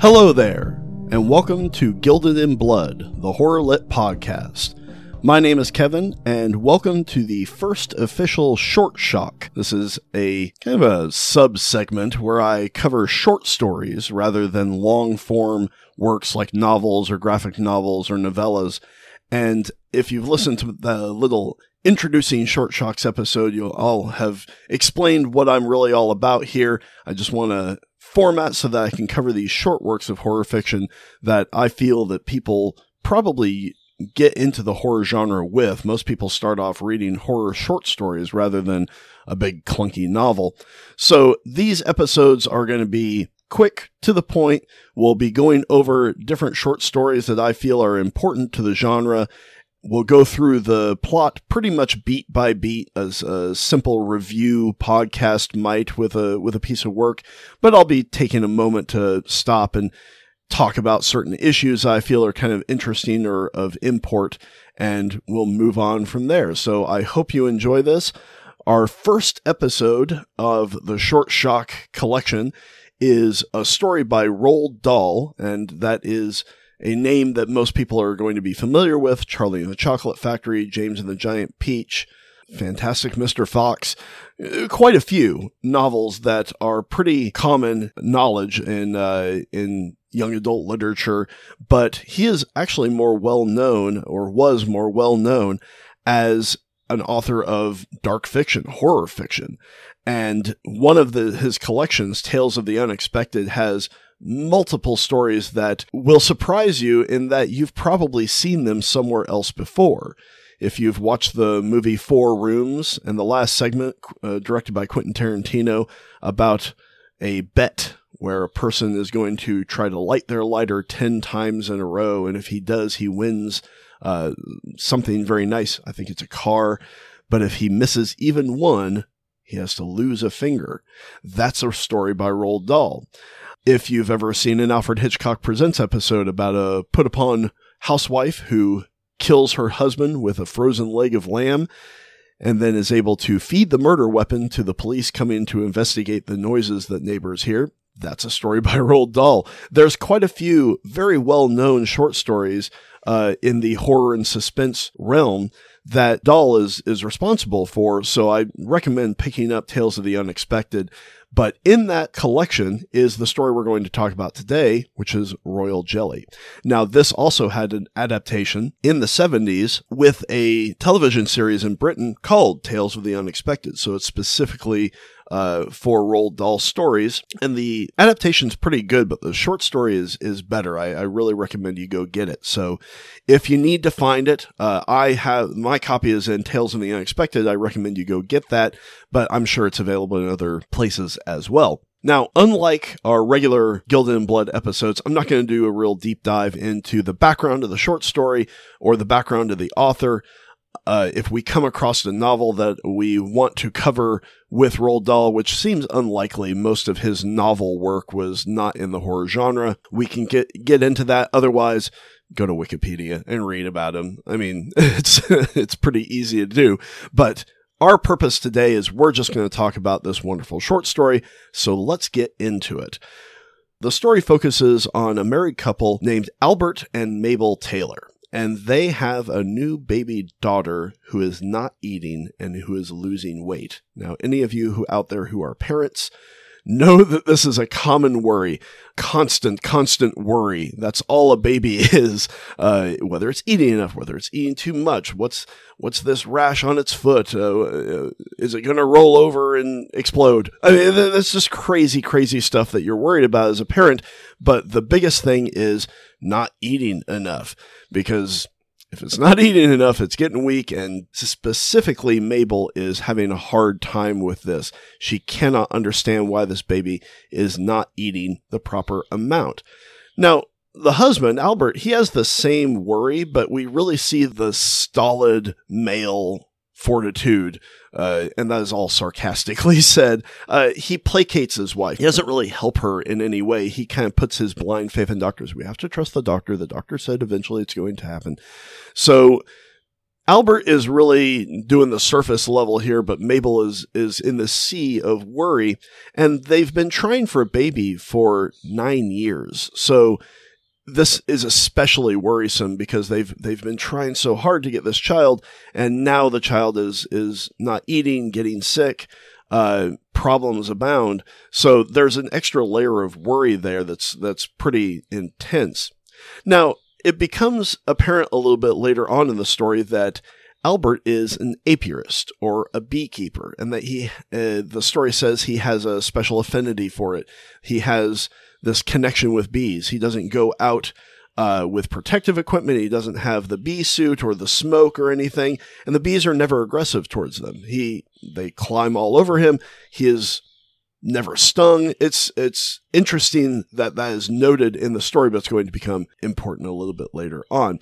Hello there, and welcome to Gilded in Blood, the horror lit podcast. My name is Kevin, and welcome to the first official Short Shock. This is a kind of a sub segment where I cover short stories rather than long form works like novels or graphic novels or novellas. And if you've listened to the little introducing Short Shocks episode, you'll all have explained what I'm really all about here. I just want to format so that I can cover these short works of horror fiction that I feel that people probably get into the horror genre with. Most people start off reading horror short stories rather than a big clunky novel. So these episodes are going to be quick to the point. We'll be going over different short stories that I feel are important to the genre We'll go through the plot pretty much beat by beat as a simple review podcast might with a with a piece of work, but I'll be taking a moment to stop and talk about certain issues I feel are kind of interesting or of import and we'll move on from there. So I hope you enjoy this. Our first episode of the Short Shock collection is a story by Roald Dahl and that is a name that most people are going to be familiar with Charlie and the Chocolate Factory, James and the Giant Peach, Fantastic Mr. Fox, uh, quite a few novels that are pretty common knowledge in, uh, in young adult literature, but he is actually more well known or was more well known as an author of dark fiction, horror fiction. And one of the, his collections, Tales of the Unexpected, has multiple stories that will surprise you in that you've probably seen them somewhere else before. If you've watched the movie Four Rooms and the last segment, uh, directed by Quentin Tarantino, about a bet where a person is going to try to light their lighter 10 times in a row. And if he does, he wins uh, something very nice. I think it's a car. But if he misses even one, he has to lose a finger. That's a story by Roald Dahl. If you've ever seen an Alfred Hitchcock Presents episode about a put upon housewife who kills her husband with a frozen leg of lamb and then is able to feed the murder weapon to the police coming to investigate the noises that neighbors hear, that's a story by Roald Dahl. There's quite a few very well known short stories uh, in the horror and suspense realm that Dahl is is responsible for. So I recommend picking up Tales of the Unexpected. But in that collection is the story we're going to talk about today, which is Royal Jelly. Now, this also had an adaptation in the 70s with a television series in Britain called Tales of the Unexpected. So it's specifically uh, for Roald Dahl stories. And the adaptation's pretty good, but the short story is, is better. I, I really recommend you go get it. So if you need to find it, uh, I have, my copy is in Tales of the Unexpected. I recommend you go get that, but I'm sure it's available in other places as well. Now, unlike our regular Gilded in Blood episodes, I'm not going to do a real deep dive into the background of the short story or the background of the author uh, if we come across a novel that we want to cover with Roald Dahl, which seems unlikely, most of his novel work was not in the horror genre, we can get get into that. Otherwise, go to Wikipedia and read about him. I mean, it's it's pretty easy to do, but our purpose today is we're just going to talk about this wonderful short story. So let's get into it. The story focuses on a married couple named Albert and Mabel Taylor and they have a new baby daughter who is not eating and who is losing weight. Now, any of you who out there who are parents know that this is a common worry, constant, constant worry. That's all a baby is. Uh, whether it's eating enough, whether it's eating too much, what's what's this rash on its foot? Uh, uh, is it going to roll over and explode? I mean, that's just crazy, crazy stuff that you're worried about as a parent. But the biggest thing is not eating enough because if it's not eating enough, it's getting weak. And specifically, Mabel is having a hard time with this. She cannot understand why this baby is not eating the proper amount. Now, the husband, Albert, he has the same worry, but we really see the stolid male fortitude, uh, and that is all sarcastically said. Uh, he placates his wife. He doesn't really help her in any way. He kind of puts his blind faith in doctors. We have to trust the doctor. The doctor said eventually it's going to happen. So Albert is really doing the surface level here, but Mabel is is in the sea of worry, and they've been trying for a baby for nine years. So this is especially worrisome because they've they've been trying so hard to get this child, and now the child is is not eating, getting sick. Uh, problems abound. So there's an extra layer of worry there that's that's pretty intense. Now it becomes apparent a little bit later on in the story that Albert is an apiarist or a beekeeper, and that he, uh, the story says he has a special affinity for it. He has this connection with bees. He doesn't go out uh, with protective equipment. He doesn't have the bee suit or the smoke or anything, and the bees are never aggressive towards them. He, they climb all over him. He is never stung. It's it's interesting that that is noted in the story, but it's going to become important a little bit later on.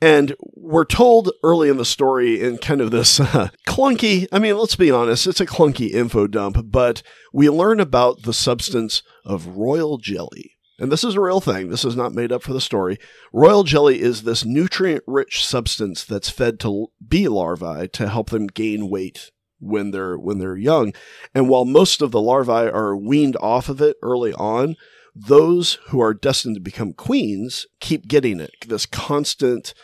And we're told early in the story in kind of this uh, clunky, I mean, let's be honest, it's a clunky info dump, but we learn about the substance of royal jelly. And this is a real thing. This is not made up for the story. Royal jelly is this nutrient rich substance that's fed to bee larvae to help them gain weight when they're when they're young. And while most of the larvae are weaned off of it early on, those who are destined to become queens keep getting it. This constant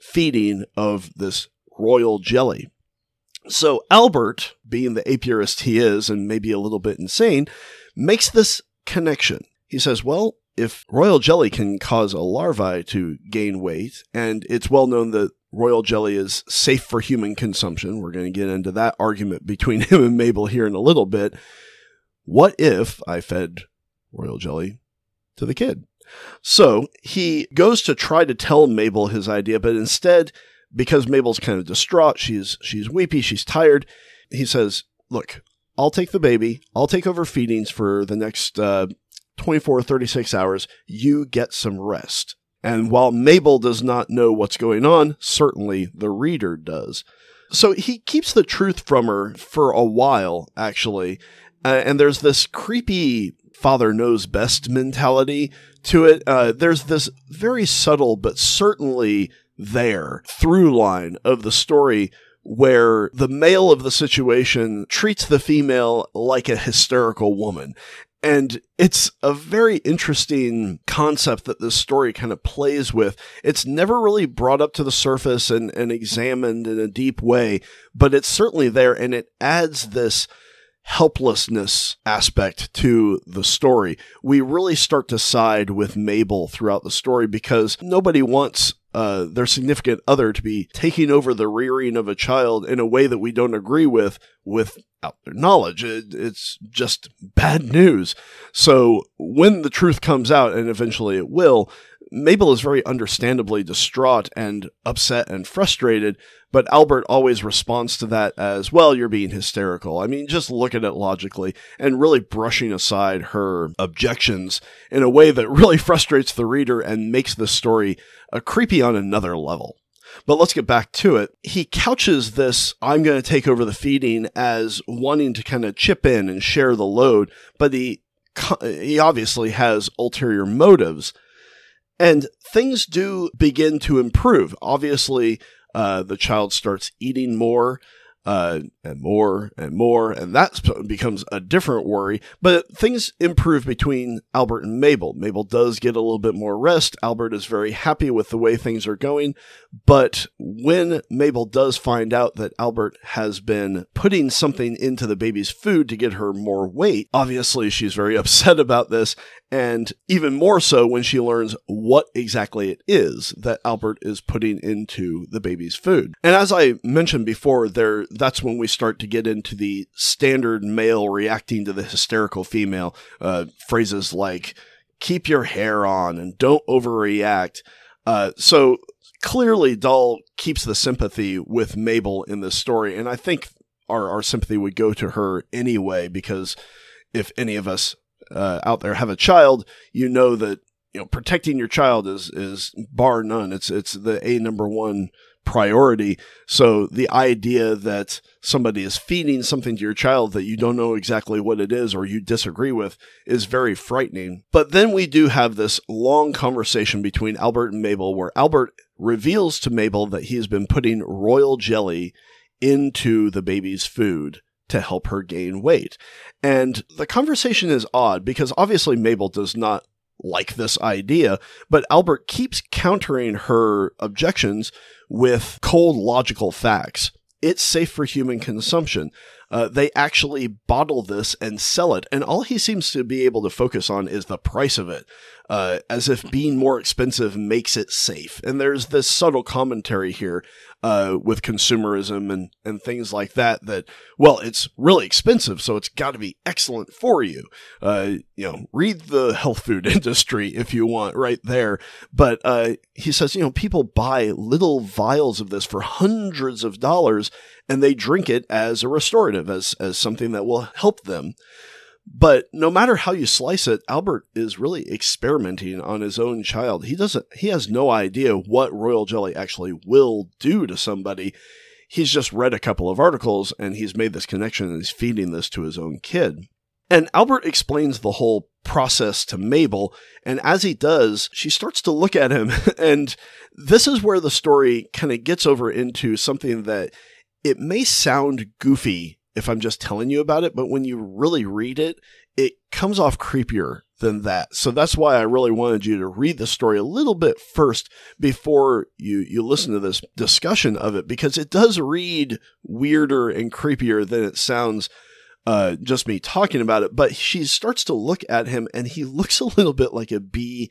feeding of this royal jelly. So Albert, being the apiarist he is and maybe a little bit insane, makes this connection. He says, well, if royal jelly can cause a larvae to gain weight, and it's well known that royal jelly is safe for human consumption. We're going to get into that argument between him and Mabel here in a little bit. What if I fed royal jelly to the kid? So he goes to try to tell Mabel his idea, but instead, because Mabel's kind of distraught, she's she's weepy, she's tired. He says, "Look, I'll take the baby. I'll take over feedings for the next uh, 24 36 hours. You get some rest." And while Mabel does not know what's going on, certainly the reader does. So he keeps the truth from her for a while, actually. Uh, and there's this creepy father knows best mentality to it. Uh, there's this very subtle, but certainly there through line of the story where the male of the situation treats the female like a hysterical woman. And it's a very interesting concept that this story kind of plays with. It's never really brought up to the surface and, and examined in a deep way, but it's certainly there and it adds this helplessness aspect to the story. We really start to side with Mabel throughout the story because nobody wants uh, their significant other to be taking over the rearing of a child in a way that we don't agree with with without their knowledge. It, it's just bad news. So when the truth comes out, and eventually it will, Mabel is very understandably distraught and upset and frustrated, but Albert always responds to that as, well, you're being hysterical. I mean, just look at it logically and really brushing aside her objections in a way that really frustrates the reader and makes the story uh, creepy on another level. But let's get back to it. He couches this, I'm going to take over the feeding as wanting to kind of chip in and share the load, but he, he obviously has ulterior motives. And things do begin to improve. Obviously, uh, the child starts eating more uh, and more and more, and that becomes a different worry. But things improve between Albert and Mabel. Mabel does get a little bit more rest. Albert is very happy with the way things are going. But when Mabel does find out that Albert has been putting something into the baby's food to get her more weight, obviously she's very upset about this, and even more so when she learns what exactly it is that Albert is putting into the baby's food. And as I mentioned before, there that's when we start to get into the standard male reacting to the hysterical female uh, phrases like "keep your hair on" and "don't overreact." Uh, so clearly, Dahl keeps the sympathy with Mabel in this story, and I think our our sympathy would go to her anyway because if any of us uh, out there have a child, you know that you know protecting your child is is bar none. It's it's the a number one priority. So the idea that somebody is feeding something to your child that you don't know exactly what it is or you disagree with is very frightening. But then we do have this long conversation between Albert and Mabel where Albert reveals to Mabel that he has been putting royal jelly into the baby's food to help her gain weight. And the conversation is odd because obviously Mabel does not like this idea, but Albert keeps countering her objections with cold logical facts. It's safe for human consumption. Uh, they actually bottle this and sell it, and all he seems to be able to focus on is the price of it, uh, as if being more expensive makes it safe. And there's this subtle commentary here uh, with consumerism and, and things like that. That well, it's really expensive, so it's got to be excellent for you. Uh, you know, read the health food industry if you want, right there. But uh, he says, you know, people buy little vials of this for hundreds of dollars, and they drink it as a restorative, as as something that will help them. But no matter how you slice it, Albert is really experimenting on his own child. He doesn't he has no idea what royal jelly actually will do to somebody. He's just read a couple of articles and he's made this connection and he's feeding this to his own kid. And Albert explains the whole process to Mabel, and as he does, she starts to look at him and this is where the story kind of gets over into something that it may sound goofy if I'm just telling you about it, but when you really read it, it comes off creepier than that. So that's why I really wanted you to read the story a little bit first before you, you listen to this discussion of it, because it does read weirder and creepier than it sounds uh, just me talking about it. But she starts to look at him and he looks a little bit like a bee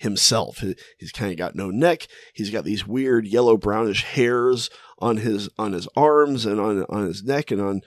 himself. He's kind of got no neck. He's got these weird yellow brownish hairs on his on his arms and on on his neck and on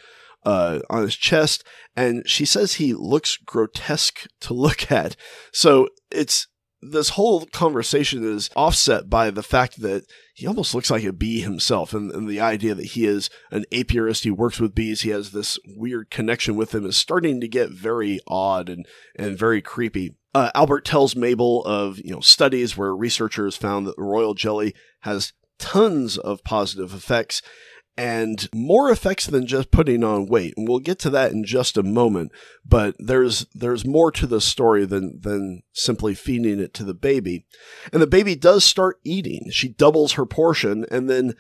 uh, on his chest. And she says he looks grotesque to look at. So it's this whole conversation is offset by the fact that he almost looks like a bee himself and, and, the idea that he is an apiarist he works with bees he has this weird connection with them is starting to get very odd and, and very creepy uh, albert tells mabel of you know studies where researchers found that the royal jelly has tons of positive effects and more effects than just putting on weight. And we'll get to that in just a moment, but there's there's more to the story than than simply feeding it to the baby. And the baby does start eating. She doubles her portion and then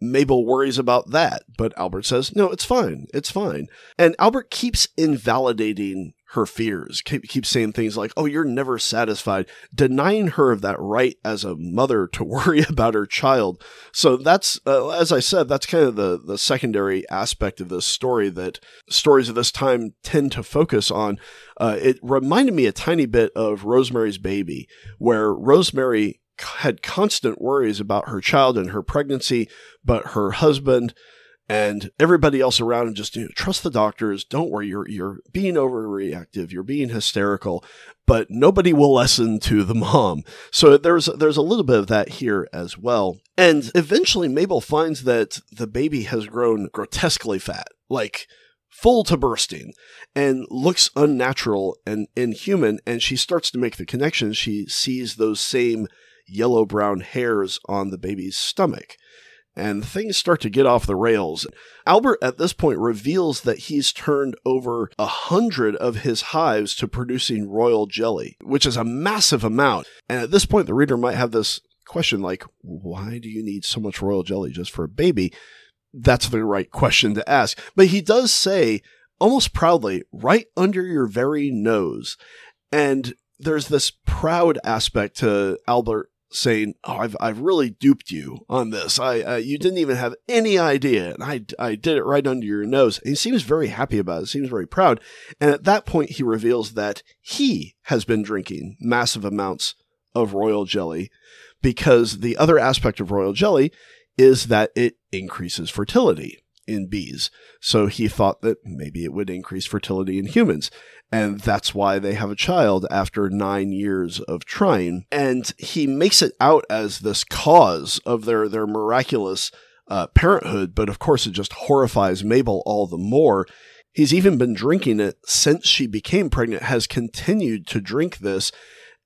Mabel worries about that, but Albert says, "No, it's fine. It's fine." And Albert keeps invalidating her fears. Keep, keep saying things like, "Oh, you're never satisfied," denying her of that right as a mother to worry about her child. So that's, uh, as I said, that's kind of the the secondary aspect of this story that stories of this time tend to focus on. Uh, it reminded me a tiny bit of Rosemary's Baby, where Rosemary had constant worries about her child and her pregnancy, but her husband and everybody else around him just you know, trust the doctors. Don't worry, you're you're being overreactive, you're being hysterical, but nobody will listen to the mom. So there's there's a little bit of that here as well. And eventually, Mabel finds that the baby has grown grotesquely fat, like full to bursting, and looks unnatural and inhuman. And she starts to make the connection. She sees those same yellow brown hairs on the baby's stomach and things start to get off the rails. Albert at this point reveals that he's turned over a hundred of his hives to producing royal jelly, which is a massive amount. And at this point, the reader might have this question like, why do you need so much royal jelly just for a baby? That's the right question to ask. But he does say, almost proudly, right under your very nose. And there's this proud aspect to Albert saying, "Oh, I've I've really duped you on this. I uh, you didn't even have any idea, and I I did it right under your nose." And he seems very happy about it. Seems very proud. And at that point, he reveals that he has been drinking massive amounts of royal jelly because the other aspect of royal jelly is that it increases fertility in bees. So he thought that maybe it would increase fertility in humans. And that's why they have a child after nine years of trying. And he makes it out as this cause of their, their miraculous uh, parenthood. But of course, it just horrifies Mabel all the more. He's even been drinking it since she became pregnant, has continued to drink this.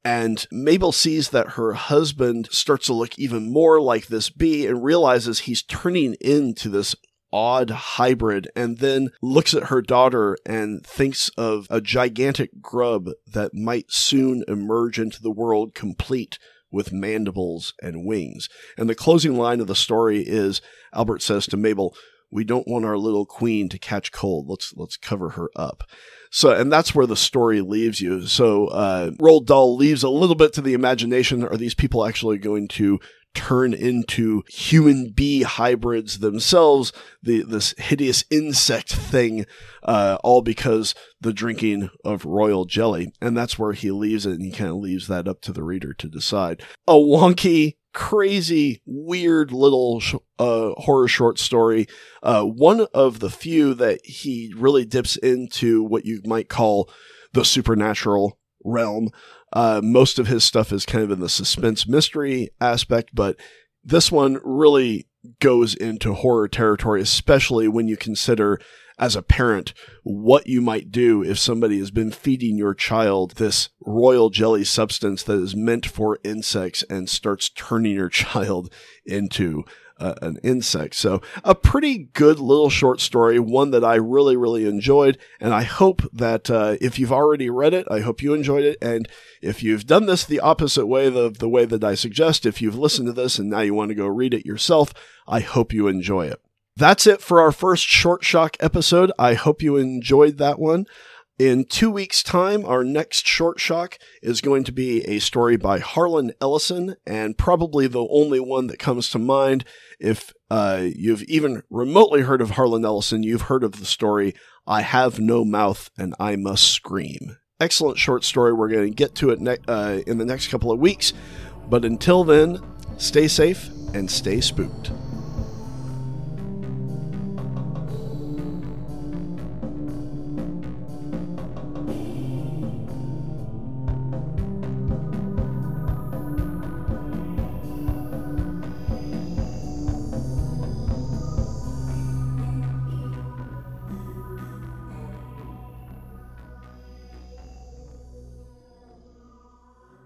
And Mabel sees that her husband starts to look even more like this bee and realizes he's turning into this odd hybrid and then looks at her daughter and thinks of a gigantic grub that might soon emerge into the world complete with mandibles and wings. And the closing line of the story is Albert says to Mabel, "We don't want our little queen to catch cold. Let's let's cover her up." So, and that's where the story leaves you. So, uh, Roald Dahl leaves a little bit to the imagination. Are these people actually going to turn into human bee hybrids themselves, the this hideous insect thing, uh, all because the drinking of royal jelly. And that's where he leaves it, and he kind of leaves that up to the reader to decide. A wonky, crazy, weird little sh- uh, horror short story. Uh, one of the few that he really dips into what you might call the supernatural realm. Uh, most of his stuff is kind of in the suspense mystery aspect, but this one really goes into horror territory, especially when you consider as a parent what you might do if somebody has been feeding your child this royal jelly substance that is meant for insects and starts turning your child into uh, an insect. So, a pretty good little short story, one that I really, really enjoyed. And I hope that uh, if you've already read it, I hope you enjoyed it. And if you've done this the opposite way, the, the way that I suggest, if you've listened to this and now you want to go read it yourself, I hope you enjoy it. That's it for our first Short Shock episode. I hope you enjoyed that one. In two weeks' time, our next short shock is going to be a story by Harlan Ellison, and probably the only one that comes to mind. If uh, you've even remotely heard of Harlan Ellison, you've heard of the story I Have No Mouth and I Must Scream. Excellent short story. We're going to get to it ne- uh, in the next couple of weeks. But until then, stay safe and stay spooked.